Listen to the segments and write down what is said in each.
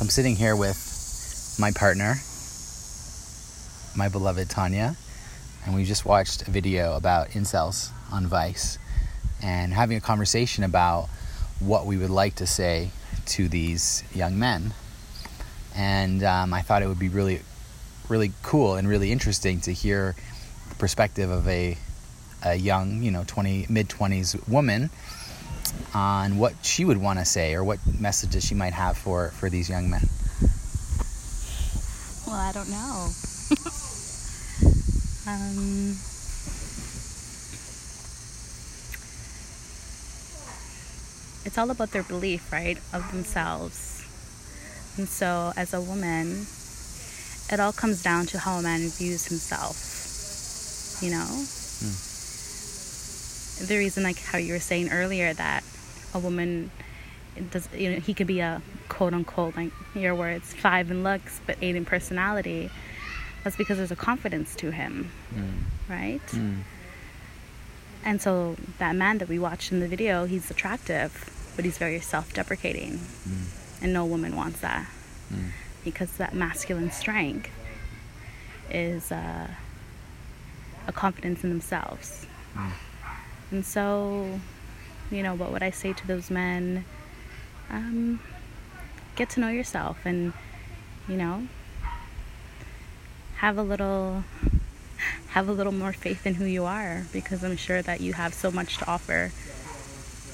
So I'm sitting here with my partner, my beloved Tanya, and we just watched a video about incels on Vice and having a conversation about what we would like to say to these young men. And um, I thought it would be really, really cool and really interesting to hear the perspective of a, a young, you know, 20, mid 20s woman on what she would want to say or what messages she might have for, for these young men. Well, I don't know. um, it's all about their belief, right, of themselves. And so, as a woman, it all comes down to how a man views himself. You know? Mm. The reason, like how you were saying earlier, that a woman does, you know, he could be a quote unquote, like your words, five in looks, but eight in personality. That's because there's a confidence to him, mm. right? Mm. And so that man that we watched in the video, he's attractive, but he's very self-deprecating, mm. and no woman wants that mm. because that masculine strength is uh, a confidence in themselves. And so, you know, what would I say to those men? Um, get to know yourself and, you know, have a little have a little more faith in who you are because I'm sure that you have so much to offer.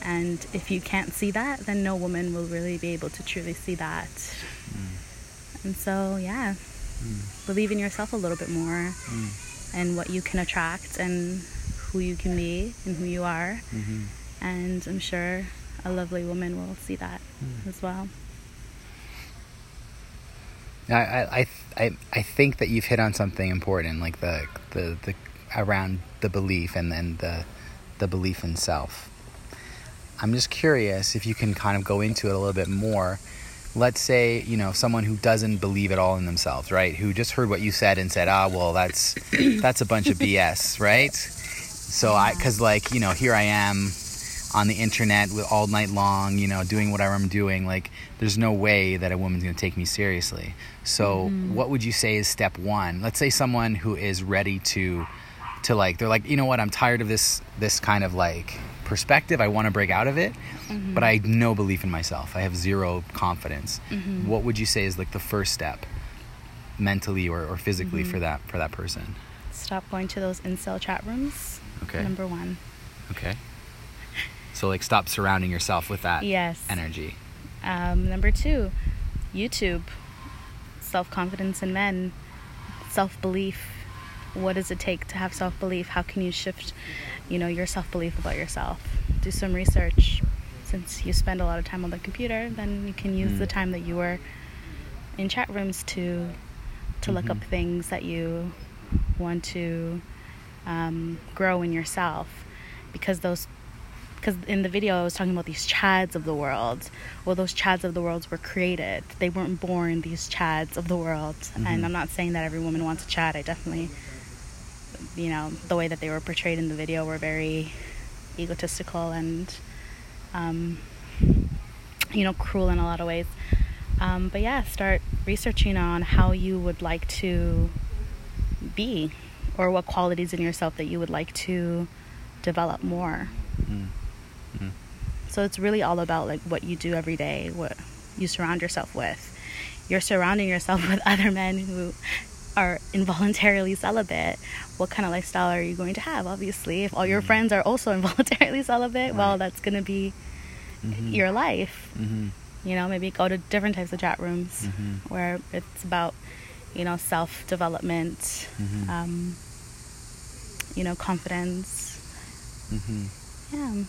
And if you can't see that, then no woman will really be able to truly see that. Mm. And so, yeah, mm. believe in yourself a little bit more mm. and what you can attract and who you can be and who you are. Mm-hmm. And I'm sure a lovely woman will see that mm. as well. I, I, I, I think that you've hit on something important, like the, the, the around the belief and then the, the belief in self. I'm just curious if you can kind of go into it a little bit more. Let's say, you know, someone who doesn't believe at all in themselves, right? Who just heard what you said and said, "Ah, well, that's that's a bunch of BS," right? So I cuz like, you know, here I am on the internet with all night long, you know, doing whatever I'm doing, like there's no way that a woman's going to take me seriously. So, mm-hmm. what would you say is step 1? Let's say someone who is ready to to like they're like, "You know what? I'm tired of this this kind of like perspective. I want to break out of it, mm-hmm. but I have no belief in myself. I have zero confidence." Mm-hmm. What would you say is like the first step mentally or, or physically for mm-hmm. that for that person? Stop going to those incel chat rooms. Okay. Number 1. Okay. So like stop surrounding yourself with that yes. energy. Um, number two, YouTube, self confidence in men, self belief. What does it take to have self belief? How can you shift, you know, your self belief about yourself? Do some research. Since you spend a lot of time on the computer, then you can use mm. the time that you were in chat rooms to to mm-hmm. look up mm-hmm. things that you want to um, grow in yourself because those because in the video I was talking about these chads of the world. Well, those chads of the world were created. They weren't born these chads of the world. Mm-hmm. And I'm not saying that every woman wants a chad. I definitely, you know, the way that they were portrayed in the video were very egotistical and, um, you know, cruel in a lot of ways. Um, but yeah, start researching on how you would like to be or what qualities in yourself that you would like to develop more. Mm. Mm-hmm. So it's really all about like what you do every day, what you surround yourself with. You're surrounding yourself with other men who are involuntarily celibate. What kind of lifestyle are you going to have? Obviously, if all your mm-hmm. friends are also involuntarily celibate, right. well, that's going to be mm-hmm. your life. Mm-hmm. You know, maybe go to different types of chat rooms mm-hmm. where it's about, you know, self development, mm-hmm. um, you know, confidence. Yeah.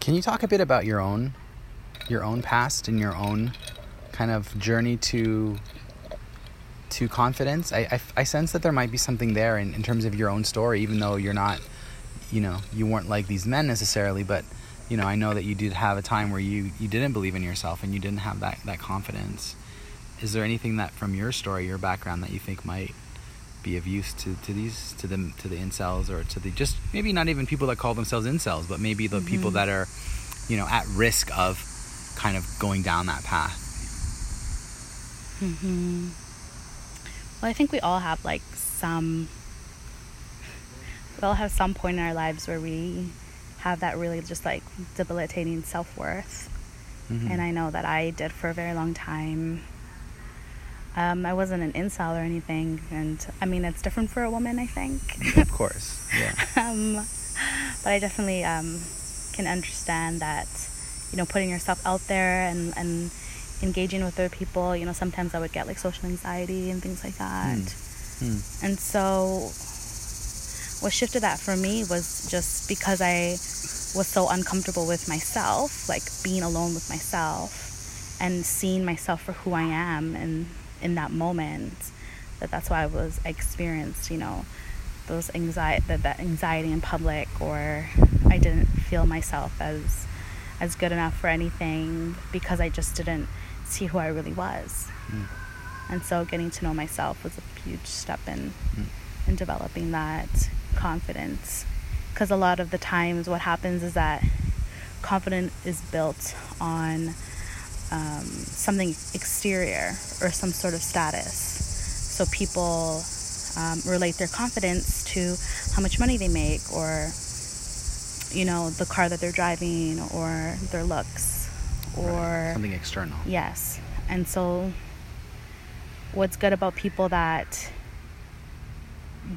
Can you talk a bit about your own your own past and your own kind of journey to to confidence? I, I, I sense that there might be something there in, in terms of your own story, even though you're not, you know, you weren't like these men necessarily, but you know, I know that you did have a time where you, you didn't believe in yourself and you didn't have that, that confidence. Is there anything that from your story, your background, that you think might be of use to, to these to them to the incels or to the just maybe not even people that call themselves incels, but maybe the people Mhm. that are, you know, at risk of kind of going down that path. hmm Well, I think we all have like some. We all have some point in our lives where we have that really just like debilitating self worth, Mhm. and I know that I did for a very long time. Um, I wasn't an incel or anything, and I mean it's different for a woman, I think. of course, yeah. um, but I definitely um, can understand that, you know, putting yourself out there and, and engaging with other people, you know, sometimes I would get like social anxiety and things like that. Hmm. And so, what shifted that for me was just because I was so uncomfortable with myself, like being alone with myself and seeing myself for who I am and in that moment that that's why I was I experienced, you know, those anxiety that, that anxiety in public or I didn't feel myself as as good enough for anything because I just didn't see who I really was. Mm. And so getting to know myself was a huge step in Mm. in developing that confidence. Because a lot of the times, what happens is that confidence is built on um, something exterior or some sort of status. So people um, relate their confidence to how much money they make or you know the car that they're driving or their looks or Right. something external. Yes. And so what's good about people that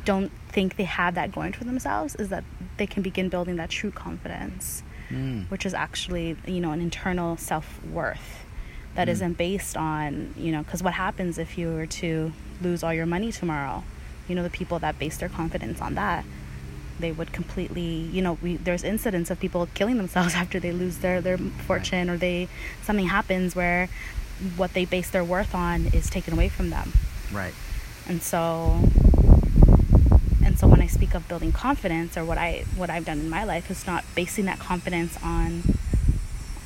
don't think they have that going for themselves is that they can begin building that true confidence, Mm. which is actually, you know, an internal self-worth that Mm. not based on, you know, cuz what happens if you were to lose all your money tomorrow? You know, the people that base their confidence on that they would completely you know we, there's incidents of people killing themselves after they lose their their fortune or they something happens where what they base their worth on is taken away from them Right. and so and so when i speak of building confidence or what i what i've done in my life is not basing that confidence on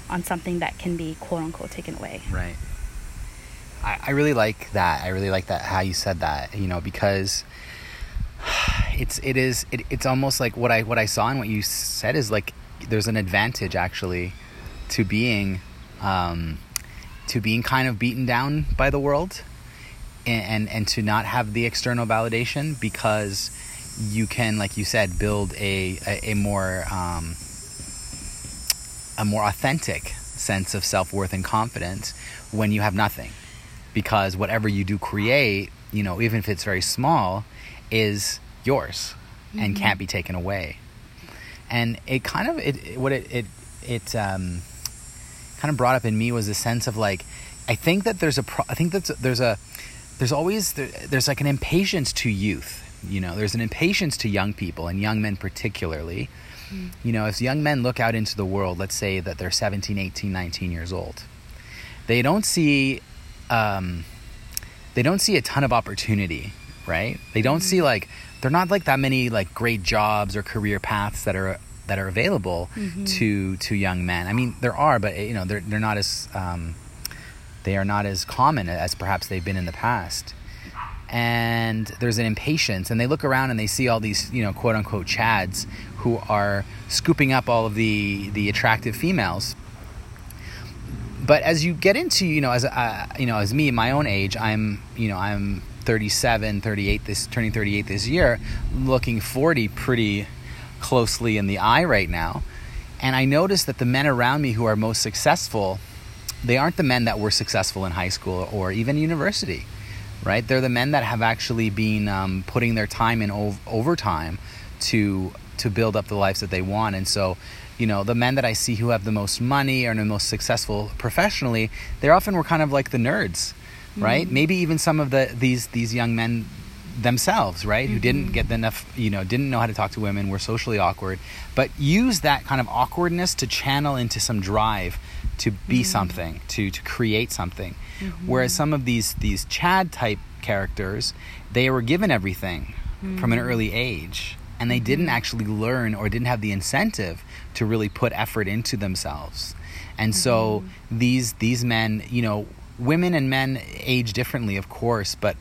on something that can be quote unquote taken away Right. I, I really like that. I really like that how you said that. You know, because it's it is it, it's almost like what I what I saw and what you said is like there's an advantage actually to being um, to being kind of beaten down by the world and, and and to not have the external validation because you can like you said build a a, a more um, a more authentic sense of self-worth and confidence when you have nothing. Because whatever you do create you know even if it's very small is yours and Mhm. can't be taken away. And it kind of it, it what it it, it um, kind of brought up in me was a sense of like i think that there's a pro- i think that there's a there's always there, there's like an impatience to youth you know there's an impatience to young people and young men particularly. You know as young men look out into the world let's say that they're 17 18 19 years old they don't see um, they don't see a ton of opportunity right? They don't see like they're not like that many like great jobs or career paths that are that are available Mhm. to to young men. I mean there are but you know they're, they're not as um, they are not as common as perhaps they've been in the past and there's an impatience and they look around and they see all these you know quote unquote chads who are scooping up all of the the attractive females. But as you get into you know as uh, you know as me my own age i'm you know i'm 37 38 this turning 38 this year looking 40 pretty closely in the eye right now. And i notice that the men around me who are most successful they aren't the men that were successful in high school or even university right? They're the men that have actually been um, putting their time in ov- overtime to to build up the lives that they want. And so you know the men that i see who have the most money or the most successful professionally they often were kind of like the nerds right? Maybe even some of the these these young men themselves right? Who didn't get enough you know didn't know how to talk to women were socially awkward. But use that kind of awkwardness to channel into some drive to be mm. something to to create something. Mm-hmm. Whereas some of these these chad type characters they were given everything from an mm-hmm. early age and they didn't mm-hmm. actually learn or didn't have the incentive to really put effort into themselves. And so these these men you know women and men age differently of course but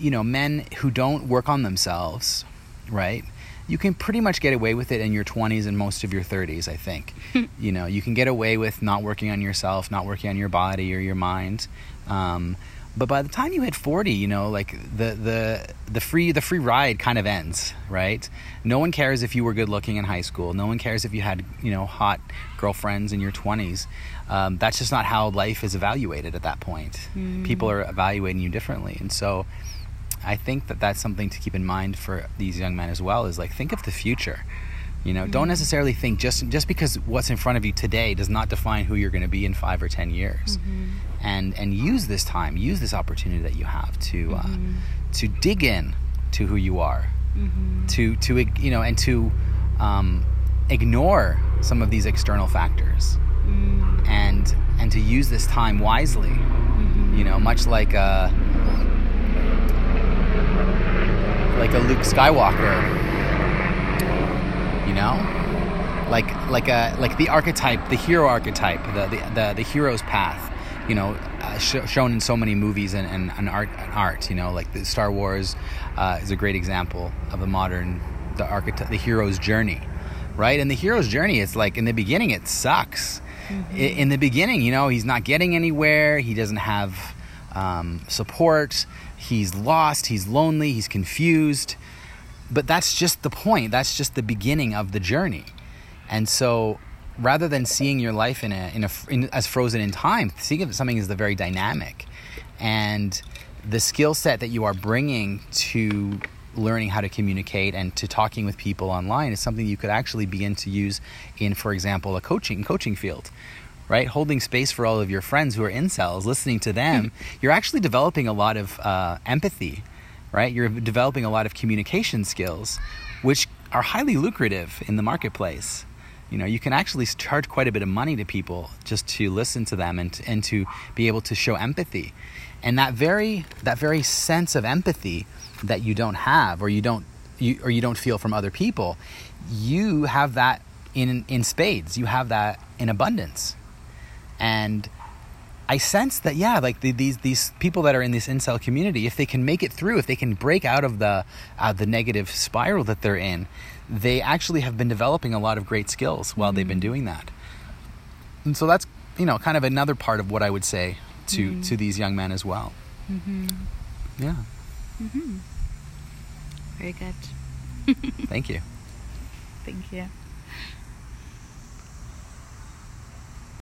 you know, men who don't work on themselves, right? You can pretty much get away with it in your 20s and most of your 30s, I think. you know, you can get away with not working on yourself, not working on your body or your mind. Um, but by the time you hit 40 you know like the the the free the free ride kind of ends right no one cares if you were good looking in high school no one cares if you had you know hot girlfriends in your 20s um, that's just not how life is evaluated at that point mm. people are evaluating you differently and so i think that that's something to keep in mind for these young men as well is like think of the future you know, mm-hmm. don't necessarily think just just because what's in front of you today does not define who you're going to be in five or ten years. Mm-hmm. And and use this time, use this opportunity that you have to uh, mm-hmm. uh, to dig in to who you are, mm-hmm. to to you know, and to um, ignore some of these external factors, mm. and and to use this time wisely. Mm-hmm. You know, much like a like a Luke Skywalker. You know? Like like a like the archetype the hero archetype the the, the, the hero's path you know uh, sh- shown in so many movies and, and, and art and art you know? Like the star wars uh, is a great example of a modern the archetype the hero's journey right? And the hero's journey it's like in the beginning it sucks. Mm-hmm. in, in the beginning you know he's not getting anywhere. He doesn't have um, support he's lost he's lonely he's confused but that's just the point. That's just the beginning of the journey. And so rather than seeing your life in a, in a in, as frozen in time, seeing something as the very dynamic. And the skill set that you are bringing to learning how to communicate and to talking with people online is something you could actually begin to use in, for example, a coaching coaching field. Right, holding space for all of your friends who are incels, listening to them, you're actually developing a lot of uh, empathy right? You're developing a lot of communication skills, which are highly lucrative in the marketplace. You know, you can actually charge quite a bit of money to people just to listen to them and to, and to be able to show empathy. And that very that very sense of empathy that you don't have or you don't you, or you don't feel from other people, you have that in in spades. You have that in abundance. And I sense that yeah, like the, these these people that are in this incel community, if they can make it through, if they can break out of the uh, the negative spiral that they're in, they actually have been developing a lot of great skills while mm-hmm. they've been mm-hmm. doing that. And so that's you know kind of another part of what I would say to mm-hmm. to these young men as well. Mm-hmm. Yeah. Mm-hmm. Very good. Thank you. Thank you.